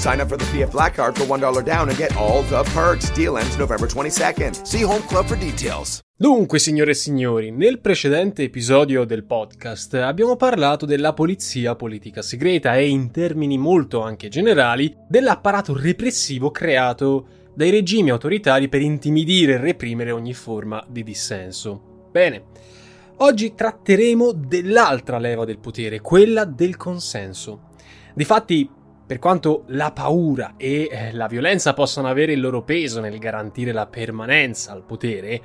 Sign up for the PF Black Card for $1 down and get all the perks. Deal ends November 22nd. See Home Club for details. Dunque, signore e signori, nel precedente episodio del podcast abbiamo parlato della polizia politica segreta e in termini molto anche generali dell'apparato repressivo creato dai regimi autoritari per intimidire e reprimere ogni forma di dissenso. Bene, oggi tratteremo dell'altra leva del potere, quella del consenso. Difatti, per quanto la paura e eh, la violenza possano avere il loro peso nel garantire la permanenza al potere,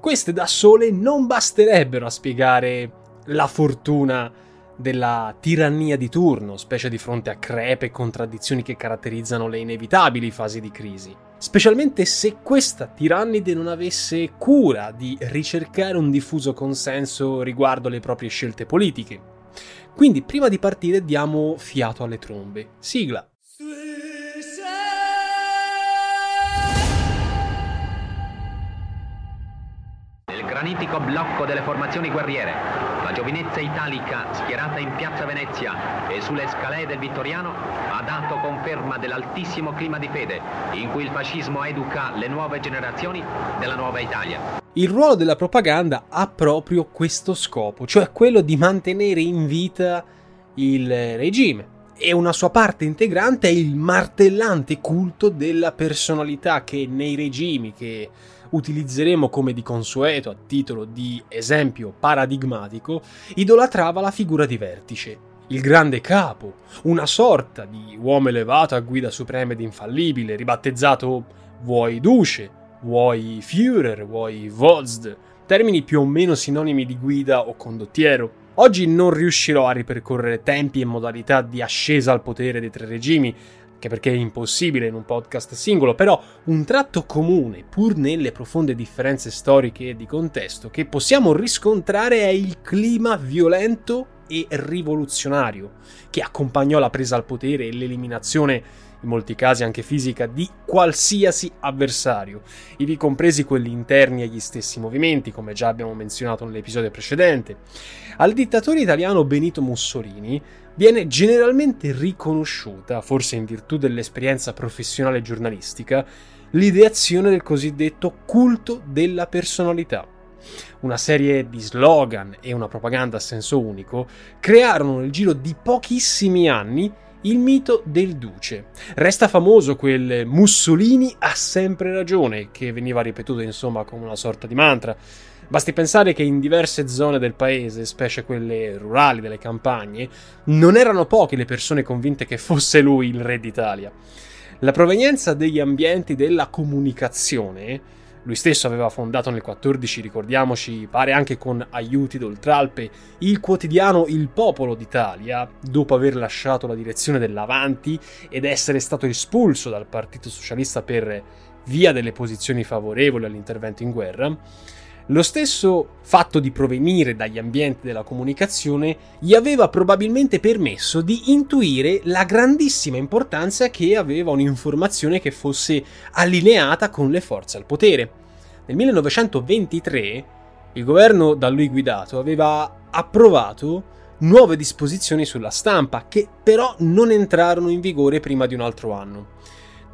queste da sole non basterebbero a spiegare la fortuna della tirannia di turno, specie di fronte a crepe e contraddizioni che caratterizzano le inevitabili fasi di crisi. Specialmente se questa tirannide non avesse cura di ricercare un diffuso consenso riguardo le proprie scelte politiche. Quindi prima di partire diamo fiato alle trombe. Sigla. Granitico blocco delle formazioni guerriere, la giovinezza italica schierata in piazza Venezia e sulle scale del Vittoriano ha dato conferma dell'altissimo clima di fede in cui il fascismo educa le nuove generazioni della nuova Italia. Il ruolo della propaganda ha proprio questo scopo, cioè quello di mantenere in vita il regime. E una sua parte integrante è il martellante culto della personalità che nei regimi che utilizzeremo come di consueto a titolo di esempio paradigmatico, idolatrava la figura di vertice, il grande capo, una sorta di uomo elevato a guida suprema ed infallibile, ribattezzato vuoi duce, vuoi Führer, vuoi Volzd, termini più o meno sinonimi di guida o condottiero. Oggi non riuscirò a ripercorrere tempi e modalità di ascesa al potere dei tre regimi, anche perché è impossibile in un podcast singolo, però un tratto comune, pur nelle profonde differenze storiche e di contesto, che possiamo riscontrare è il clima violento e rivoluzionario che accompagnò la presa al potere e l'eliminazione in molti casi anche fisica, di qualsiasi avversario, ivi compresi quelli interni agli stessi movimenti, come già abbiamo menzionato nell'episodio precedente. Al dittatore italiano Benito Mussolini viene generalmente riconosciuta, forse in virtù dell'esperienza professionale giornalistica, l'ideazione del cosiddetto culto della personalità. Una serie di slogan e una propaganda a senso unico crearono nel giro di pochissimi anni il mito del duce. Resta famoso quel Mussolini ha sempre ragione, che veniva ripetuto insomma come una sorta di mantra. Basti pensare che in diverse zone del paese, specie quelle rurali delle campagne, non erano poche le persone convinte che fosse lui il re d'Italia. La provenienza degli ambienti della comunicazione Lui stesso aveva fondato nel 14, ricordiamoci, pare anche con aiuti d'oltralpe, il quotidiano Il Popolo d'Italia, dopo aver lasciato la direzione dell'Avanti ed essere stato espulso dal Partito Socialista per via delle posizioni favorevoli all'intervento in guerra. Lo stesso fatto di provenire dagli ambienti della comunicazione gli aveva probabilmente permesso di intuire la grandissima importanza che aveva un'informazione che fosse allineata con le forze al potere. Nel 1923 il governo da lui guidato aveva approvato nuove disposizioni sulla stampa che però non entrarono in vigore prima di un altro anno.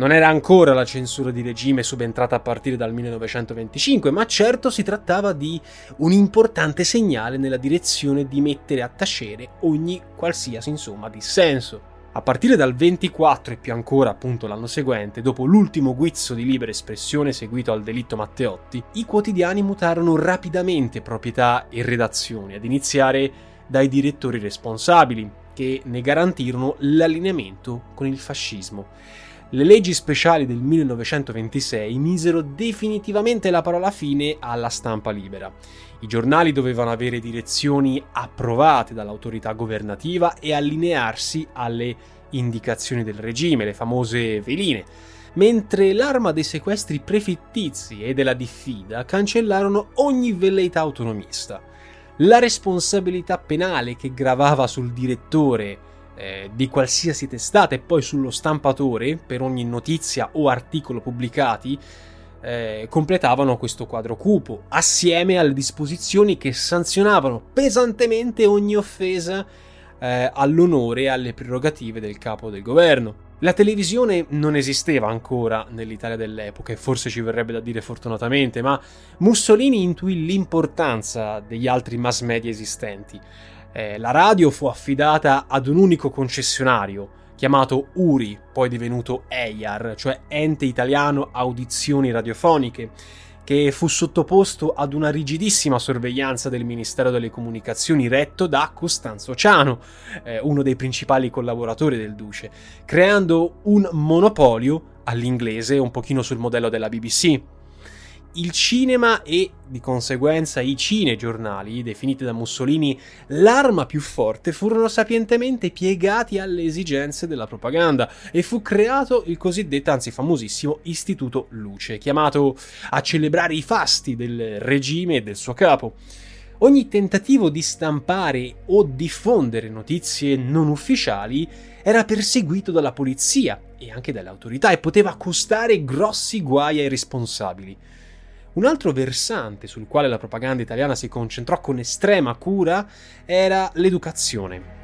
Non era ancora la censura di regime subentrata a partire dal 1925, ma certo si trattava di un importante segnale nella direzione di mettere a tacere ogni qualsiasi insomma dissenso. A partire dal 24 e più ancora appunto l'anno seguente, dopo l'ultimo guizzo di libera espressione seguito al delitto Matteotti, i quotidiani mutarono rapidamente proprietà e redazioni, ad iniziare dai direttori responsabili, che ne garantirono l'allineamento con il fascismo. Le leggi speciali del 1926 misero definitivamente la parola fine alla stampa libera. I giornali dovevano avere direzioni approvate dall'autorità governativa e allinearsi alle indicazioni del regime, le famose veline, mentre l'arma dei sequestri prefittizi e della diffida cancellarono ogni velleità autonomista. La responsabilità penale che gravava sul direttore eh, di qualsiasi testata e poi sullo stampatore per ogni notizia o articolo pubblicati eh, completavano questo quadro cupo, assieme alle disposizioni che sanzionavano pesantemente ogni offesa eh, all'onore e alle prerogative del capo del governo. La televisione non esisteva ancora nell'Italia dell'epoca e forse ci verrebbe da dire fortunatamente, ma Mussolini intuì l'importanza degli altri mass media esistenti. Eh, la radio fu affidata ad un unico concessionario, chiamato URI, poi divenuto EIAR, cioè Ente Italiano Audizioni Radiofoniche, che fu sottoposto ad una rigidissima sorveglianza del Ministero delle Comunicazioni retto da Costanzo Ciano, eh, uno dei principali collaboratori del Duce, creando un monopolio all'inglese un pochino sul modello della BBC il cinema e di conseguenza i cinegiornali, definiti da Mussolini l'arma più forte, furono sapientemente piegati alle esigenze della propaganda e fu creato il cosiddetto, anzi famosissimo, Istituto Luce, chiamato a celebrare i fasti del regime e del suo capo. Ogni tentativo di stampare o diffondere notizie non ufficiali era perseguito dalla polizia e anche dalle autorità e poteva costare grossi guai ai responsabili. Un altro versante sul quale la propaganda italiana si concentrò con estrema cura era l'educazione.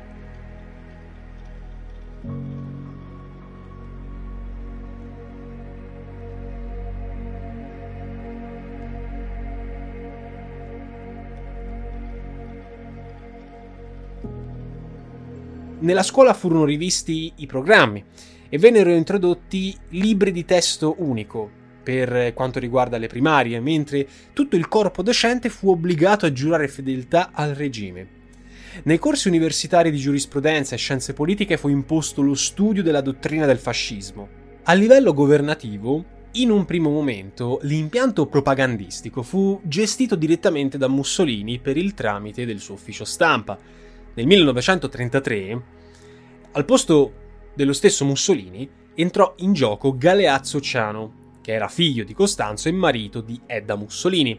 Nella scuola furono rivisti i programmi e vennero introdotti libri di testo unico, per quanto riguarda le primarie, mentre tutto il corpo docente fu obbligato a giurare fedeltà al regime. Nei corsi universitari di giurisprudenza e scienze politiche fu imposto lo studio della dottrina del fascismo. A livello governativo, in un primo momento, l'impianto propagandistico fu gestito direttamente da Mussolini per il tramite del suo ufficio stampa. Nel 1933, al posto dello stesso Mussolini, entrò in gioco Galeazzo Ciano, che era figlio di Costanzo e marito di Edda Mussolini.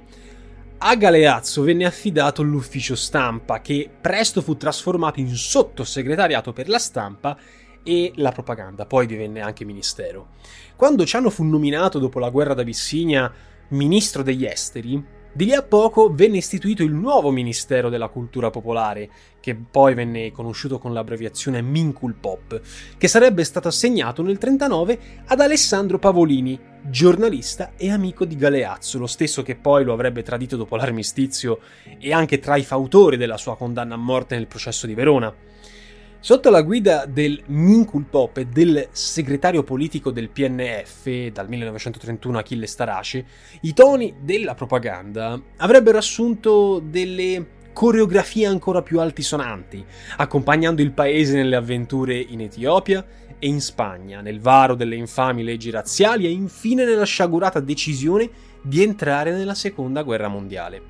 A Galeazzo venne affidato l'ufficio stampa, che presto fu trasformato in sottosegretariato per la stampa e la propaganda, poi divenne anche ministero. Quando Ciano fu nominato dopo la guerra d'Abissinia ministro degli esteri, di lì a poco venne istituito il nuovo Ministero della Cultura Popolare, che poi venne conosciuto con l'abbreviazione Minculpop, che sarebbe stato assegnato nel 1939 ad Alessandro Pavolini, giornalista e amico di Galeazzo, lo stesso che poi lo avrebbe tradito dopo l'armistizio e anche tra i fautori della sua condanna a morte nel processo di Verona. Sotto la guida del Minculpop e del segretario politico del PNF dal 1931 Achille Starace, i toni della propaganda avrebbero assunto delle coreografie ancora più altisonanti, accompagnando il paese nelle avventure in Etiopia e in Spagna, nel varo delle infami leggi razziali e infine nella sciagurata decisione di entrare nella seconda guerra mondiale.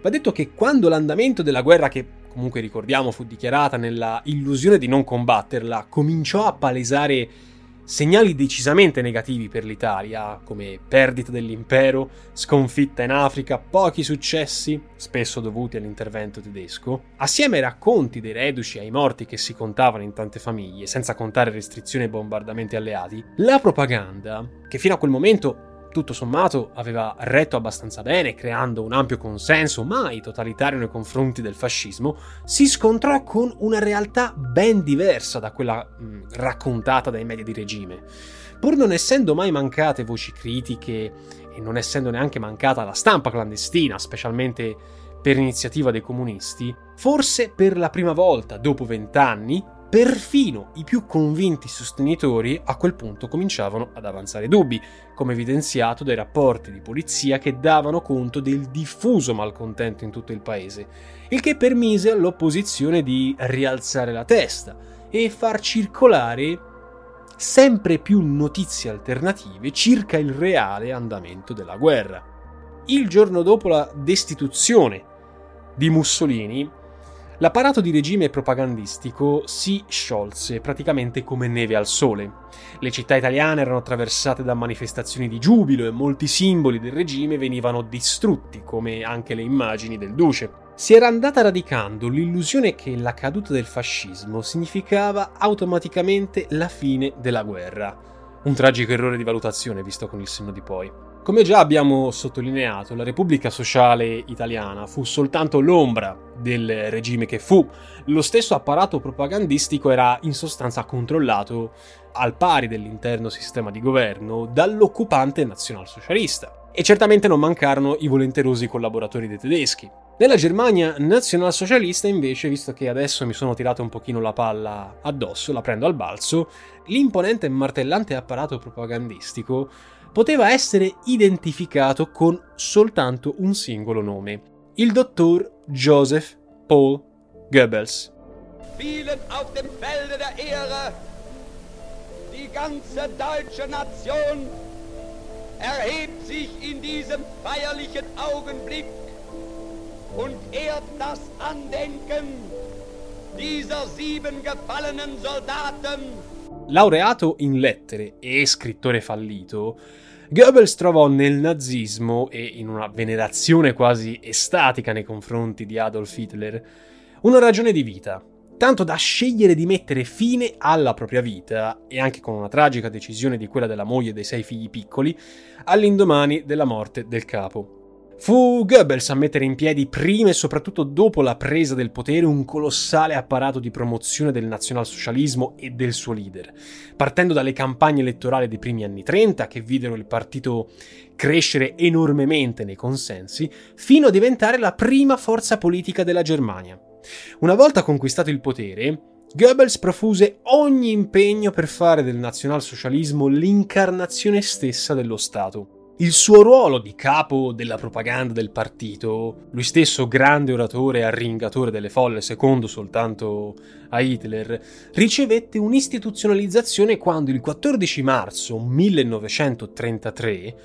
Va detto che quando l'andamento della guerra, che comunque ricordiamo fu dichiarata nella illusione di non combatterla, cominciò a palesare segnali decisamente negativi per l'Italia, come perdita dell'impero, sconfitta in Africa, pochi successi, spesso dovuti all'intervento tedesco, assieme ai racconti dei reduci e ai morti che si contavano in tante famiglie, senza contare restrizioni e bombardamenti alleati, la propaganda, che fino a quel momento tutto sommato aveva retto abbastanza bene, creando un ampio consenso mai totalitario nei confronti del fascismo, si scontrò con una realtà ben diversa da quella mh, raccontata dai media di regime. Pur non essendo mai mancate voci critiche e non essendo neanche mancata la stampa clandestina, specialmente per iniziativa dei comunisti, forse per la prima volta dopo vent'anni perfino i più convinti sostenitori a quel punto cominciavano ad avanzare dubbi, come evidenziato dai rapporti di polizia che davano conto del diffuso malcontento in tutto il paese, il che permise all'opposizione di rialzare la testa e far circolare sempre più notizie alternative circa il reale andamento della guerra. Il giorno dopo la destituzione di Mussolini, L'apparato di regime propagandistico si sciolse praticamente come neve al sole. Le città italiane erano attraversate da manifestazioni di giubilo e molti simboli del regime venivano distrutti, come anche le immagini del duce. Si era andata radicando l'illusione che la caduta del fascismo significava automaticamente la fine della guerra. Un tragico errore di valutazione visto con il senno di poi. Come già abbiamo sottolineato, la Repubblica Sociale Italiana fu soltanto l'ombra del regime che fu. Lo stesso apparato propagandistico era in sostanza controllato, al pari dell'interno sistema di governo, dall'occupante nazionalsocialista. E certamente non mancarono i volenterosi collaboratori dei tedeschi. Nella Germania nazionalsocialista, invece, visto che adesso mi sono tirato un pochino la palla addosso, la prendo al balzo, l'imponente e martellante apparato propagandistico poteva essere identificato con soltanto un singolo nome, il dottor Joseph Paul Goebbels. Vielen auf dem Felde der Ehre, die ganze deutsche Nation erhebt sich in diesem feierlichen Augenblick und ehrt das Andenken dieser sieben gefallenen Soldaten. Laureato in lettere e scrittore fallito, Goebbels trovò nel nazismo e in una venerazione quasi estatica nei confronti di Adolf Hitler una ragione di vita, tanto da scegliere di mettere fine alla propria vita, e anche con una tragica decisione di quella della moglie e dei sei figli piccoli, all'indomani della morte del capo. Fu Goebbels a mettere in piedi prima e soprattutto dopo la presa del potere un colossale apparato di promozione del nazionalsocialismo e del suo leader, partendo dalle campagne elettorali dei primi anni 30 che videro il partito crescere enormemente nei consensi, fino a diventare la prima forza politica della Germania. Una volta conquistato il potere, Goebbels profuse ogni impegno per fare del nazionalsocialismo l'incarnazione stessa dello Stato. Il suo ruolo di capo della propaganda del partito, lui stesso grande oratore e arringatore delle folle, secondo soltanto a Hitler, ricevette un'istituzionalizzazione quando il 14 marzo 1933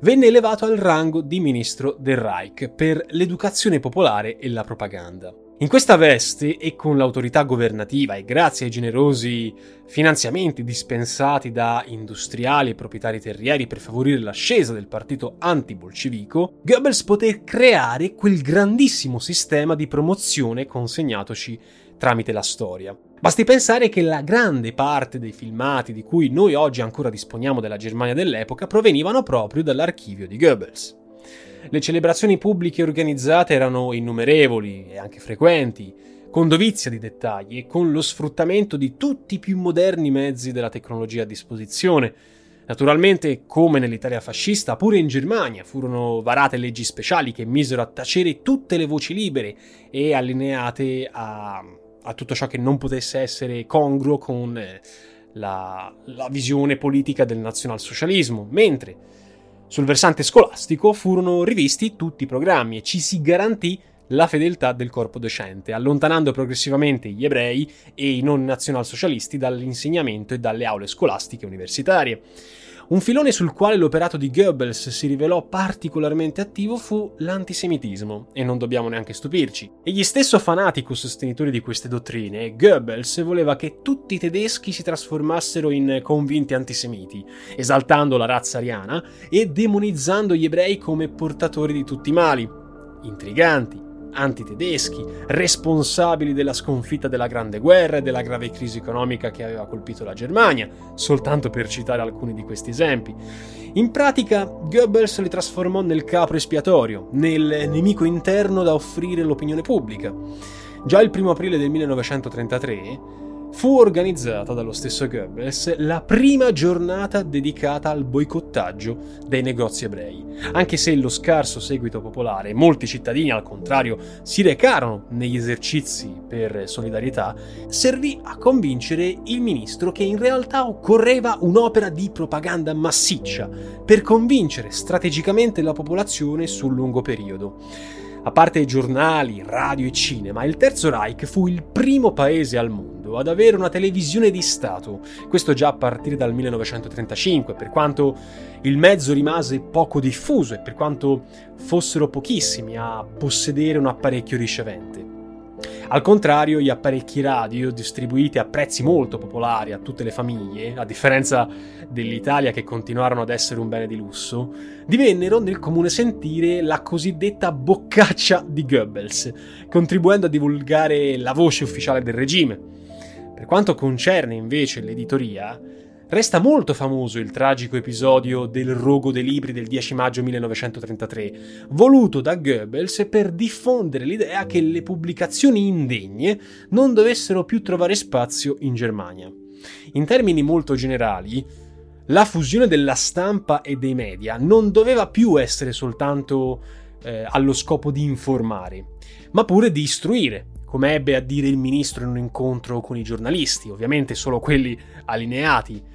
venne elevato al rango di ministro del Reich per l'educazione popolare e la propaganda. In questa veste e con l'autorità governativa e grazie ai generosi finanziamenti dispensati da industriali e proprietari terrieri per favorire l'ascesa del partito anti-bolscevico, Goebbels poté creare quel grandissimo sistema di promozione consegnatoci tramite la storia. Basti pensare che la grande parte dei filmati di cui noi oggi ancora disponiamo della Germania dell'epoca provenivano proprio dall'archivio di Goebbels. Le celebrazioni pubbliche organizzate erano innumerevoli e anche frequenti, con dovizia di dettagli e con lo sfruttamento di tutti i più moderni mezzi della tecnologia a disposizione. Naturalmente, come nell'Italia fascista, pure in Germania furono varate leggi speciali che misero a tacere tutte le voci libere e allineate a, a tutto ciò che non potesse essere congruo con eh, la, la visione politica del nazionalsocialismo, mentre sul versante scolastico furono rivisti tutti i programmi e ci si garantì la fedeltà del corpo docente, allontanando progressivamente gli ebrei e i non nazionalsocialisti dall'insegnamento e dalle aule scolastiche universitarie. Un filone sul quale l'operato di Goebbels si rivelò particolarmente attivo fu l'antisemitismo, e non dobbiamo neanche stupirci. Egli stesso fanatico sostenitore di queste dottrine, Goebbels voleva che tutti i tedeschi si trasformassero in convinti antisemiti, esaltando la razza ariana e demonizzando gli ebrei come portatori di tutti i mali. Intriganti, antitedeschi, responsabili della sconfitta della Grande Guerra e della grave crisi economica che aveva colpito la Germania, soltanto per citare alcuni di questi esempi. In pratica, Goebbels li trasformò nel capro espiatorio, nel nemico interno da offrire all'opinione pubblica. Già il 1 aprile del 1933 fu organizzata dallo stesso Goebbels la prima giornata dedicata al boicottaggio dei negozi ebrei, anche se lo scarso seguito popolare, molti cittadini al contrario si recarono negli esercizi per solidarietà, servì a convincere il ministro che in realtà occorreva un'opera di propaganda massiccia per convincere strategicamente la popolazione sul lungo periodo. A parte giornali, radio e cinema, il Terzo Reich fu il primo paese al mondo ad avere una televisione di Stato, questo già a partire dal 1935, per quanto il mezzo rimase poco diffuso e per quanto fossero pochissimi a possedere un apparecchio ricevente. Al contrario, gli apparecchi radio distribuiti a prezzi molto popolari a tutte le famiglie, a differenza dell'Italia che continuarono ad essere un bene di lusso, divennero nel comune sentire la cosiddetta boccaccia di Goebbels, contribuendo a divulgare la voce ufficiale del regime. Per quanto concerne invece l'editoria, Resta molto famoso il tragico episodio del rogo dei libri del 10 maggio 1933, voluto da Goebbels per diffondere l'idea che le pubblicazioni indegne non dovessero più trovare spazio in Germania. In termini molto generali, la fusione della stampa e dei media non doveva più essere soltanto eh, allo scopo di informare, ma pure di istruire, come ebbe a dire il ministro in un incontro con i giornalisti, ovviamente solo quelli allineati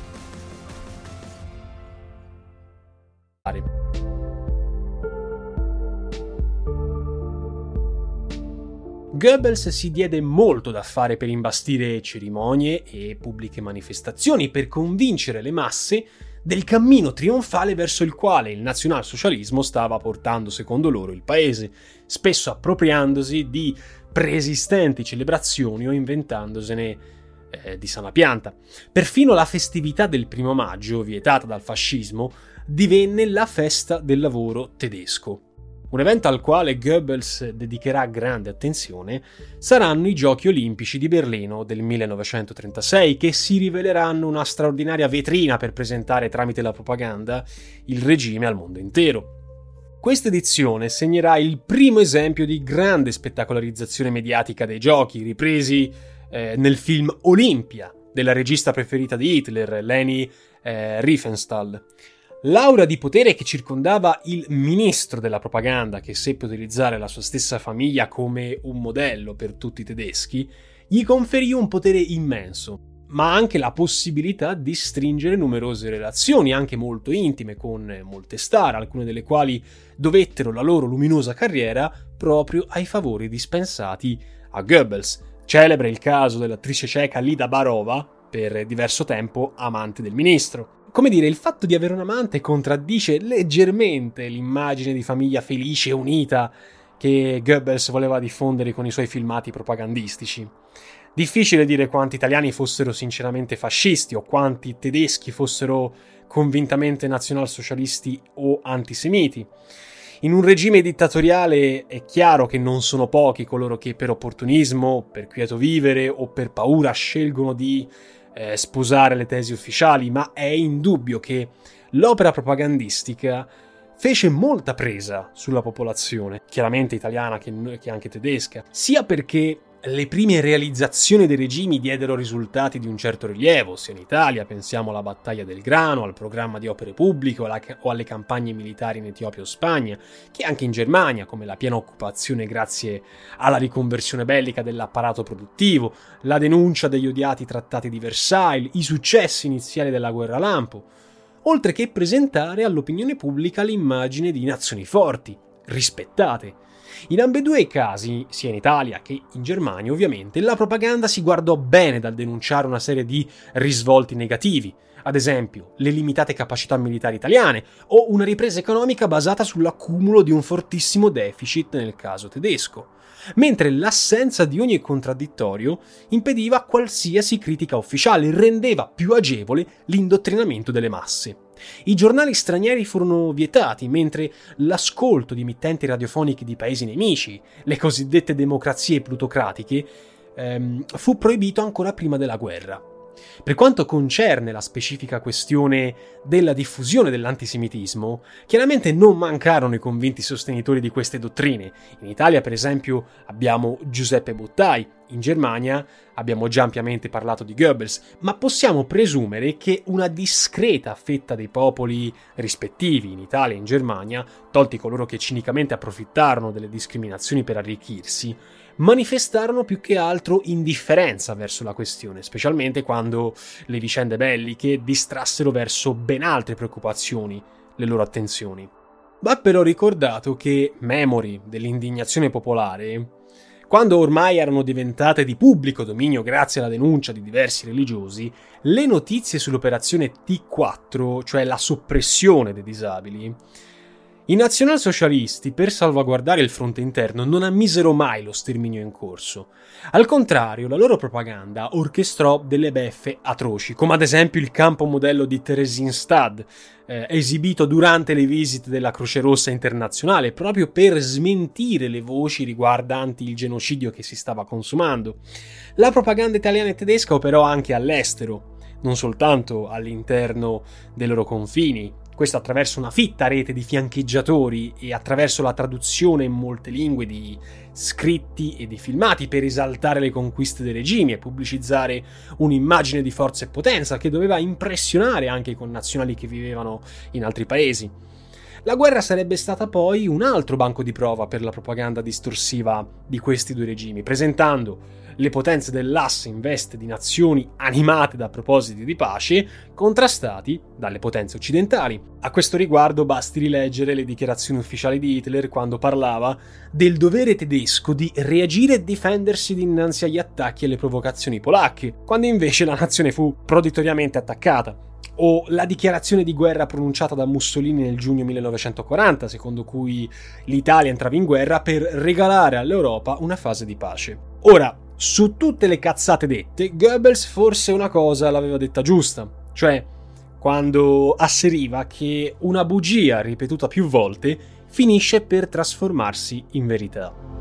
Goebbels si diede molto da fare per imbastire cerimonie e pubbliche manifestazioni per convincere le masse del cammino trionfale verso il quale il nazionalsocialismo stava portando secondo loro il paese, spesso appropriandosi di preesistenti celebrazioni o inventandosene eh, di sana pianta. Perfino la festività del primo maggio, vietata dal fascismo, divenne la festa del lavoro tedesco. Un evento al quale Goebbels dedicherà grande attenzione saranno i Giochi olimpici di Berlino del 1936, che si riveleranno una straordinaria vetrina per presentare tramite la propaganda il regime al mondo intero. Questa edizione segnerà il primo esempio di grande spettacolarizzazione mediatica dei giochi, ripresi eh, nel film Olimpia della regista preferita di Hitler, Leni eh, Riefenstahl. L'aura di potere che circondava il ministro della propaganda, che seppe utilizzare la sua stessa famiglia come un modello per tutti i tedeschi, gli conferì un potere immenso, ma anche la possibilità di stringere numerose relazioni, anche molto intime, con molte star, alcune delle quali dovettero la loro luminosa carriera proprio ai favori dispensati a Goebbels. Celebre il caso dell'attrice ceca Lida Barova, per diverso tempo amante del ministro come dire, il fatto di avere un amante contraddice leggermente l'immagine di famiglia felice e unita che Goebbels voleva diffondere con i suoi filmati propagandistici. Difficile dire quanti italiani fossero sinceramente fascisti o quanti tedeschi fossero convintamente nazionalsocialisti o antisemiti. In un regime dittatoriale è chiaro che non sono pochi coloro che per opportunismo, per quieto vivere o per paura scelgono di eh, sposare le tesi ufficiali, ma è indubbio che l'opera propagandistica fece molta presa sulla popolazione, chiaramente italiana che, che anche tedesca, sia perché le prime realizzazioni dei regimi diedero risultati di un certo rilievo, sia in Italia, pensiamo alla battaglia del grano, al programma di opere pubbliche o alle campagne militari in Etiopia o Spagna, che anche in Germania, come la piena occupazione grazie alla riconversione bellica dell'apparato produttivo, la denuncia degli odiati trattati di Versailles, i successi iniziali della guerra lampo, oltre che presentare all'opinione pubblica l'immagine di nazioni forti, rispettate, in ambedue i casi, sia in Italia che in Germania ovviamente, la propaganda si guardò bene dal denunciare una serie di risvolti negativi, ad esempio le limitate capacità militari italiane o una ripresa economica basata sull'accumulo di un fortissimo deficit nel caso tedesco, mentre l'assenza di ogni contraddittorio impediva qualsiasi critica ufficiale e rendeva più agevole l'indottrinamento delle masse. I giornali stranieri furono vietati, mentre l'ascolto di emittenti radiofoniche di paesi nemici, le cosiddette democrazie plutocratiche, ehm, fu proibito ancora prima della guerra. Per quanto concerne la specifica questione della diffusione dell'antisemitismo, chiaramente non mancarono i convinti sostenitori di queste dottrine. In Italia, per esempio, abbiamo Giuseppe Bottai, in Germania abbiamo già ampiamente parlato di Goebbels, ma possiamo presumere che una discreta fetta dei popoli rispettivi in Italia e in Germania, tolti coloro che cinicamente approfittarono delle discriminazioni per arricchirsi, manifestarono più che altro indifferenza verso la questione, specialmente quando le vicende belliche distrassero verso ben altre preoccupazioni le loro attenzioni. Va però ricordato che, memori dell'indignazione popolare, quando ormai erano diventate di pubblico dominio grazie alla denuncia di diversi religiosi, le notizie sull'operazione T4, cioè la soppressione dei disabili, i nazionalsocialisti, per salvaguardare il fronte interno, non ammisero mai lo sterminio in corso. Al contrario, la loro propaganda orchestrò delle beffe atroci, come ad esempio il campo modello di Theresienstadt, eh, esibito durante le visite della Croce Rossa internazionale, proprio per smentire le voci riguardanti il genocidio che si stava consumando. La propaganda italiana e tedesca operò anche all'estero, non soltanto all'interno dei loro confini, questo attraverso una fitta rete di fiancheggiatori e attraverso la traduzione in molte lingue di scritti e di filmati per esaltare le conquiste dei regimi e pubblicizzare un'immagine di forza e potenza che doveva impressionare anche i connazionali che vivevano in altri paesi. La guerra sarebbe stata poi un altro banco di prova per la propaganda distorsiva di questi due regimi, presentando le potenze dell'asse in veste di nazioni animate da propositi di pace, contrastati dalle potenze occidentali. A questo riguardo basti rileggere le dichiarazioni ufficiali di Hitler quando parlava del dovere tedesco di reagire e difendersi dinanzi agli attacchi e alle provocazioni polacche, quando invece la nazione fu proditoriamente attaccata o la dichiarazione di guerra pronunciata da Mussolini nel giugno 1940, secondo cui l'Italia entrava in guerra per regalare all'Europa una fase di pace. Ora, su tutte le cazzate dette, Goebbels forse una cosa l'aveva detta giusta, cioè quando asseriva che una bugia ripetuta più volte finisce per trasformarsi in verità.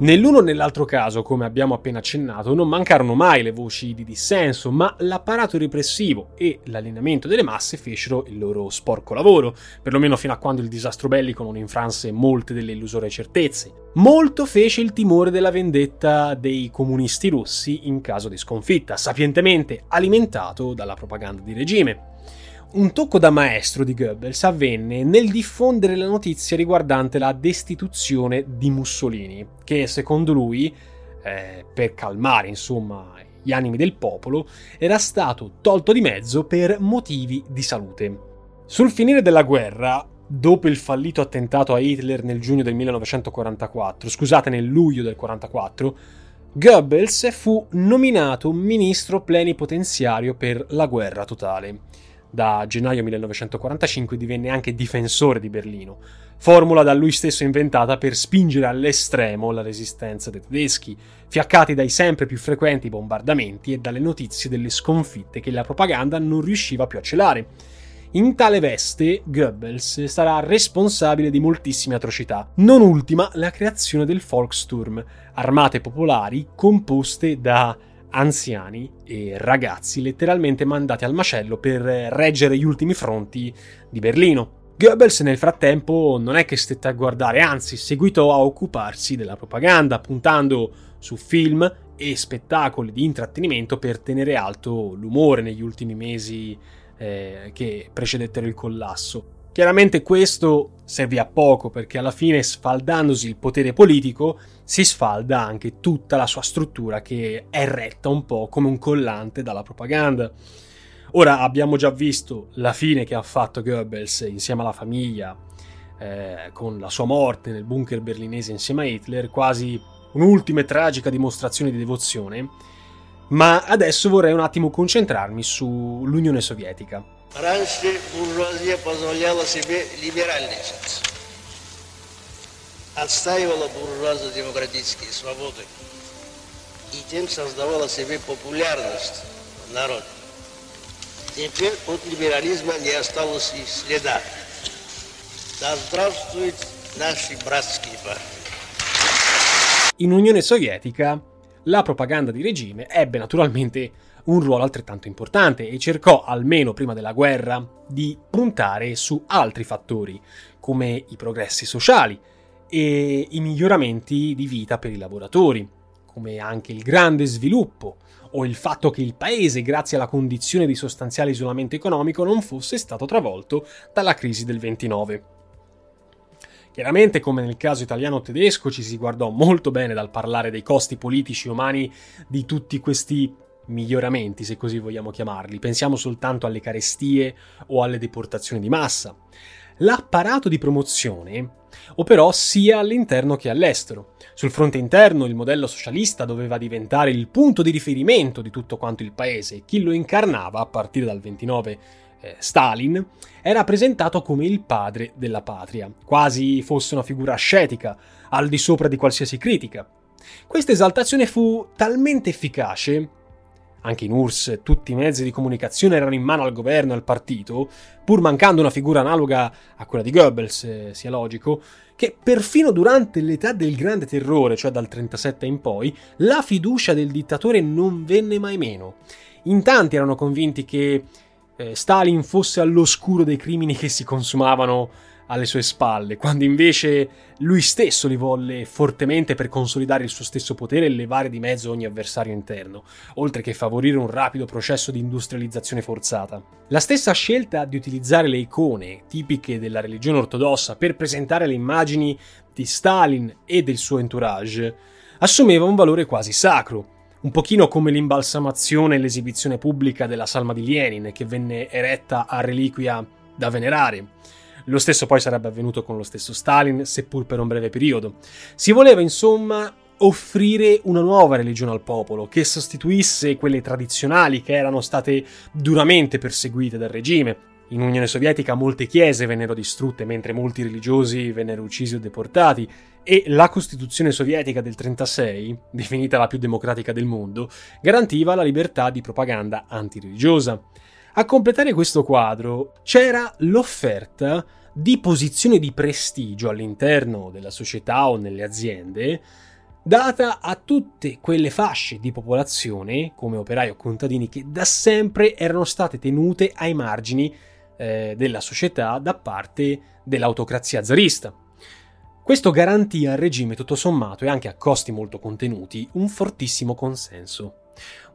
Nell'uno o nell'altro caso, come abbiamo appena accennato, non mancarono mai le voci di dissenso, ma l'apparato repressivo e l'allineamento delle masse fecero il loro sporco lavoro, perlomeno fino a quando il disastro bellico non infranse molte delle illusorie certezze. Molto fece il timore della vendetta dei comunisti russi in caso di sconfitta, sapientemente alimentato dalla propaganda di regime. Un tocco da maestro di Goebbels avvenne nel diffondere la notizia riguardante la destituzione di Mussolini, che secondo lui, eh, per calmare insomma gli animi del popolo, era stato tolto di mezzo per motivi di salute. Sul finire della guerra, dopo il fallito attentato a Hitler nel giugno del 1944, scusate, nel luglio del 1944, Goebbels fu nominato ministro plenipotenziario per la guerra totale da gennaio 1945 divenne anche difensore di Berlino, formula da lui stesso inventata per spingere all'estremo la resistenza dei tedeschi, fiaccati dai sempre più frequenti bombardamenti e dalle notizie delle sconfitte che la propaganda non riusciva più a celare. In tale veste, Goebbels sarà responsabile di moltissime atrocità, non ultima la creazione del Volkssturm, armate popolari composte da anziani e ragazzi letteralmente mandati al macello per reggere gli ultimi fronti di Berlino. Goebbels nel frattempo non è che stette a guardare, anzi seguitò a occuparsi della propaganda, puntando su film e spettacoli di intrattenimento per tenere alto l'umore negli ultimi mesi eh, che precedettero il collasso. Chiaramente questo servì a poco perché alla fine sfaldandosi il potere politico si sfalda anche tutta la sua struttura che è retta un po' come un collante dalla propaganda. Ora abbiamo già visto la fine che ha fatto Goebbels insieme alla famiglia eh, con la sua morte nel bunker berlinese insieme a Hitler, quasi un'ultima e tragica dimostrazione di devozione, ma adesso vorrei un attimo concentrarmi sull'Unione Sovietica. Раньше буржуазия позволяла себе либеральничать, отстаивала буржуазно-демократические свободы и тем создавала себе популярность в народе. Теперь от либерализма не осталось и следа. Да здравствуют наши братские партии. In Unione Sovietica la propaganda di regime ebbe naturalmente un ruolo altrettanto importante e cercò, almeno prima della guerra, di puntare su altri fattori, come i progressi sociali e i miglioramenti di vita per i lavoratori, come anche il grande sviluppo o il fatto che il paese, grazie alla condizione di sostanziale isolamento economico, non fosse stato travolto dalla crisi del 29. Chiaramente, come nel caso italiano-tedesco, ci si guardò molto bene dal parlare dei costi politici e umani di tutti questi miglioramenti, se così vogliamo chiamarli. Pensiamo soltanto alle carestie o alle deportazioni di massa. L'apparato di promozione operò sia all'interno che all'estero. Sul fronte interno il modello socialista doveva diventare il punto di riferimento di tutto quanto il paese e chi lo incarnava a partire dal 29 eh, Stalin era presentato come il padre della patria, quasi fosse una figura ascetica, al di sopra di qualsiasi critica. Questa esaltazione fu talmente efficace anche in URSS tutti i mezzi di comunicazione erano in mano al governo e al partito, pur mancando una figura analoga a quella di Goebbels, eh, sia logico, che perfino durante l'età del grande terrore, cioè dal 37 in poi, la fiducia del dittatore non venne mai meno. In tanti erano convinti che eh, Stalin fosse all'oscuro dei crimini che si consumavano alle sue spalle, quando invece lui stesso li volle fortemente per consolidare il suo stesso potere e levare di mezzo ogni avversario interno, oltre che favorire un rapido processo di industrializzazione forzata. La stessa scelta di utilizzare le icone tipiche della religione ortodossa per presentare le immagini di Stalin e del suo entourage assumeva un valore quasi sacro, un pochino come l'imbalsamazione e l'esibizione pubblica della salma di Lenin che venne eretta a reliquia da venerare. Lo stesso poi sarebbe avvenuto con lo stesso Stalin, seppur per un breve periodo. Si voleva insomma offrire una nuova religione al popolo, che sostituisse quelle tradizionali che erano state duramente perseguite dal regime. In Unione Sovietica molte chiese vennero distrutte mentre molti religiosi vennero uccisi o deportati e la Costituzione sovietica del 1936, definita la più democratica del mondo, garantiva la libertà di propaganda antireligiosa. A completare questo quadro c'era l'offerta di posizione di prestigio all'interno della società o nelle aziende data a tutte quelle fasce di popolazione, come operai o contadini, che da sempre erano state tenute ai margini eh, della società da parte dell'autocrazia zarista. Questo garantì al regime tutto sommato e anche a costi molto contenuti un fortissimo consenso.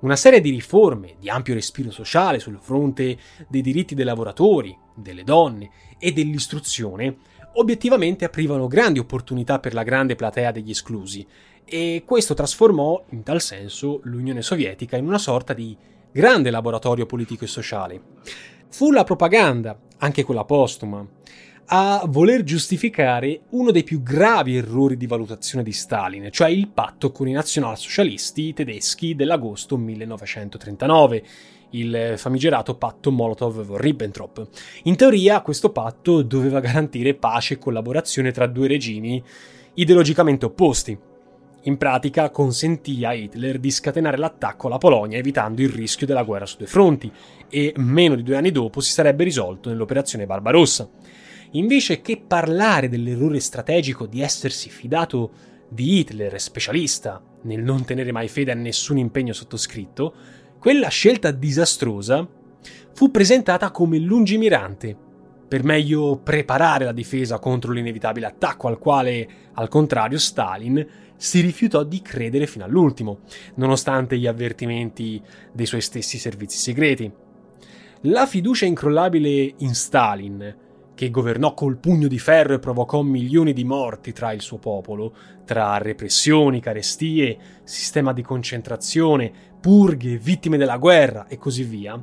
Una serie di riforme di ampio respiro sociale sul fronte dei diritti dei lavoratori, delle donne e dell'istruzione obiettivamente aprivano grandi opportunità per la grande platea degli esclusi e questo trasformò in tal senso l'Unione Sovietica in una sorta di grande laboratorio politico e sociale. Fu la propaganda, anche quella postuma, a voler giustificare uno dei più gravi errori di valutazione di Stalin, cioè il patto con i nazionalsocialisti tedeschi dell'agosto 1939, il famigerato patto Molotov-Ribbentrop. In teoria questo patto doveva garantire pace e collaborazione tra due regimi ideologicamente opposti. In pratica consentì a Hitler di scatenare l'attacco alla Polonia evitando il rischio della guerra su due fronti e meno di due anni dopo si sarebbe risolto nell'operazione Barbarossa invece che parlare dell'errore strategico di essersi fidato di Hitler, specialista nel non tenere mai fede a nessun impegno sottoscritto, quella scelta disastrosa fu presentata come lungimirante, per meglio preparare la difesa contro l'inevitabile attacco al quale, al contrario, Stalin si rifiutò di credere fino all'ultimo, nonostante gli avvertimenti dei suoi stessi servizi segreti. La fiducia incrollabile in Stalin, che governò col pugno di ferro e provocò milioni di morti tra il suo popolo, tra repressioni, carestie, sistema di concentrazione, purghe, vittime della guerra e così via,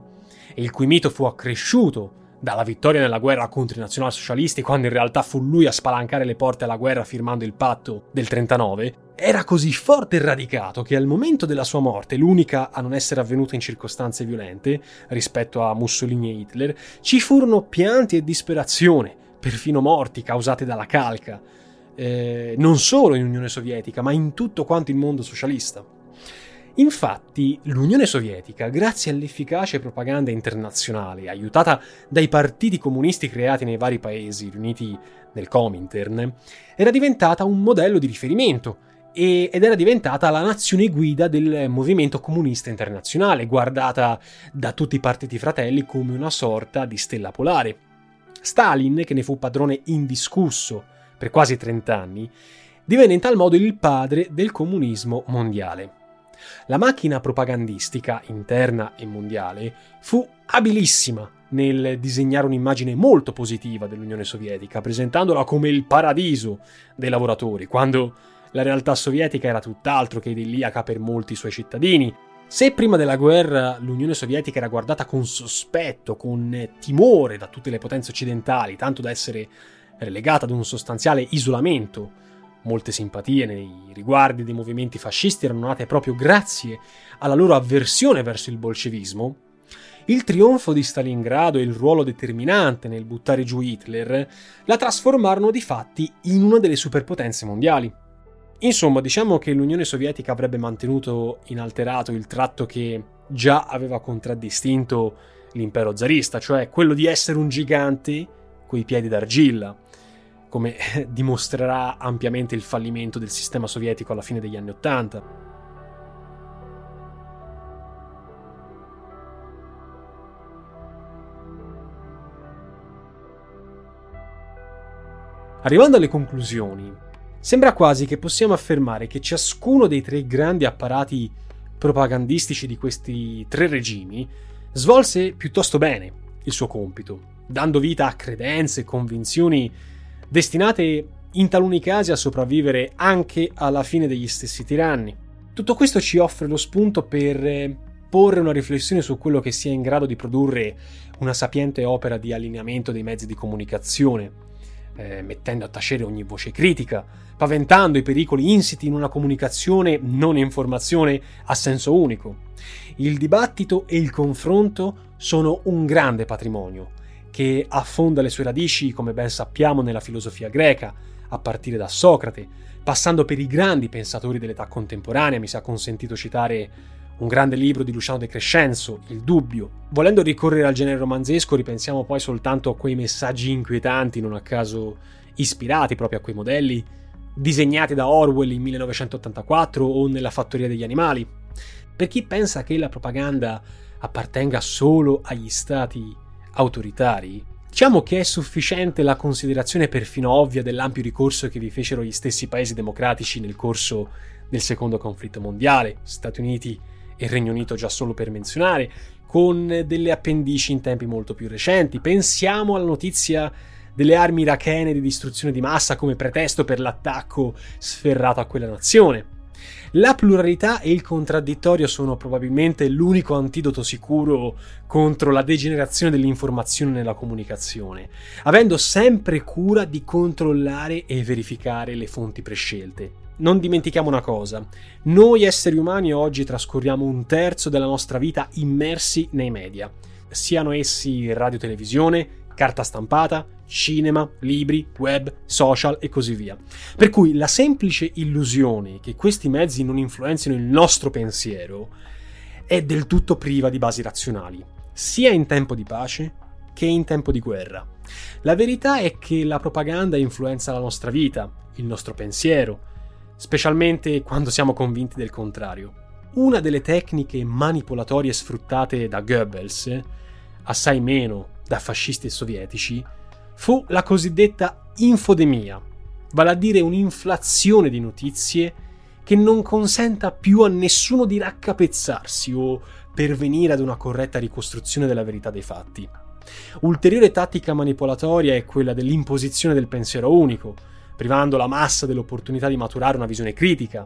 e il cui mito fu accresciuto dalla vittoria nella guerra contro i nazionalsocialisti, quando in realtà fu lui a spalancare le porte alla guerra firmando il patto del 39, era così forte e radicato che al momento della sua morte, l'unica a non essere avvenuta in circostanze violente rispetto a Mussolini e Hitler, ci furono pianti e disperazione, perfino morti causate dalla calca, eh, non solo in Unione Sovietica, ma in tutto quanto il mondo socialista. Infatti, l'Unione Sovietica, grazie all'efficace propaganda internazionale, aiutata dai partiti comunisti creati nei vari paesi riuniti nel Comintern, era diventata un modello di riferimento ed era diventata la nazione guida del movimento comunista internazionale, guardata da tutti i partiti fratelli come una sorta di stella polare. Stalin, che ne fu padrone indiscusso per quasi 30 anni, divenne in tal modo il padre del comunismo mondiale. La macchina propagandistica, interna e mondiale, fu abilissima nel disegnare un'immagine molto positiva dell'Unione Sovietica, presentandola come il paradiso dei lavoratori, quando la realtà sovietica era tutt'altro che idilliaca per molti suoi cittadini. Se prima della guerra l'Unione Sovietica era guardata con sospetto, con timore da tutte le potenze occidentali, tanto da essere relegata ad un sostanziale isolamento Molte simpatie nei riguardi dei movimenti fascisti erano nate proprio grazie alla loro avversione verso il bolscevismo. Il trionfo di Stalingrado e il ruolo determinante nel buttare giù Hitler la trasformarono di fatti in una delle superpotenze mondiali. Insomma, diciamo che l'Unione Sovietica avrebbe mantenuto inalterato il tratto che già aveva contraddistinto l'impero zarista, cioè quello di essere un gigante coi piedi d'argilla, come dimostrerà ampiamente il fallimento del sistema sovietico alla fine degli anni Ottanta. Arrivando alle conclusioni, sembra quasi che possiamo affermare che ciascuno dei tre grandi apparati propagandistici di questi tre regimi svolse piuttosto bene il suo compito, dando vita a credenze e convinzioni destinate in taluni casi a sopravvivere anche alla fine degli stessi tiranni. Tutto questo ci offre lo spunto per eh, porre una riflessione su quello che sia in grado di produrre una sapiente opera di allineamento dei mezzi di comunicazione, eh, mettendo a tacere ogni voce critica, paventando i pericoli insiti in una comunicazione non informazione a senso unico. Il dibattito e il confronto sono un grande patrimonio che affonda le sue radici, come ben sappiamo, nella filosofia greca, a partire da Socrate, passando per i grandi pensatori dell'età contemporanea, mi sia consentito citare un grande libro di Luciano De Crescenzo, Il dubbio. Volendo ricorrere al genere romanzesco, ripensiamo poi soltanto a quei messaggi inquietanti, non a caso ispirati proprio a quei modelli, disegnati da Orwell in 1984 o nella Fattoria degli animali. Per chi pensa che la propaganda appartenga solo agli stati autoritari, diciamo che è sufficiente la considerazione perfino ovvia dell'ampio ricorso che vi fecero gli stessi paesi democratici nel corso del secondo conflitto mondiale, Stati Uniti e Regno Unito già solo per menzionare, con delle appendici in tempi molto più recenti. Pensiamo alla notizia delle armi irachene di distruzione di massa come pretesto per l'attacco sferrato a quella nazione. La pluralità e il contraddittorio sono probabilmente l'unico antidoto sicuro contro la degenerazione dell'informazione nella comunicazione, avendo sempre cura di controllare e verificare le fonti prescelte. Non dimentichiamo una cosa, noi esseri umani oggi trascorriamo un terzo della nostra vita immersi nei media, siano essi radio-televisione, carta stampata, cinema, libri, web, social e così via. Per cui la semplice illusione che questi mezzi non influenzino il nostro pensiero è del tutto priva di basi razionali, sia in tempo di pace che in tempo di guerra. La verità è che la propaganda influenza la nostra vita, il nostro pensiero, specialmente quando siamo convinti del contrario. Una delle tecniche manipolatorie sfruttate da Goebbels, assai meno da fascisti sovietici, fu la cosiddetta infodemia, vale a dire un'inflazione di notizie che non consenta più a nessuno di raccapezzarsi o pervenire ad una corretta ricostruzione della verità dei fatti. Ulteriore tattica manipolatoria è quella dell'imposizione del pensiero unico, privando la massa dell'opportunità di maturare una visione critica,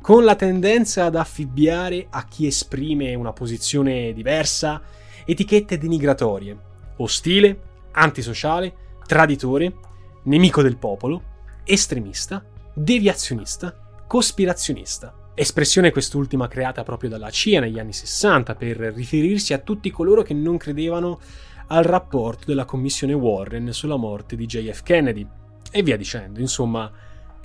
con la tendenza ad affibbiare a chi esprime una posizione diversa etichette denigratorie, ostile, antisociale, traditore, nemico del popolo, estremista, deviazionista, cospirazionista. Espressione quest'ultima creata proprio dalla CIA negli anni 60 per riferirsi a tutti coloro che non credevano al rapporto della commissione Warren sulla morte di JF Kennedy. E via dicendo, insomma,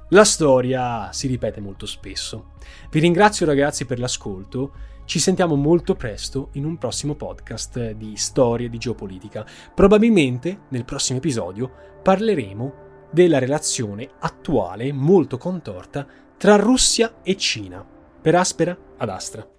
la storia si ripete molto spesso. Vi ringrazio ragazzi per l'ascolto, ci sentiamo molto presto in un prossimo podcast di storie di geopolitica. Probabilmente nel prossimo episodio parleremo della relazione attuale molto contorta tra Russia e Cina, per aspera ad astra.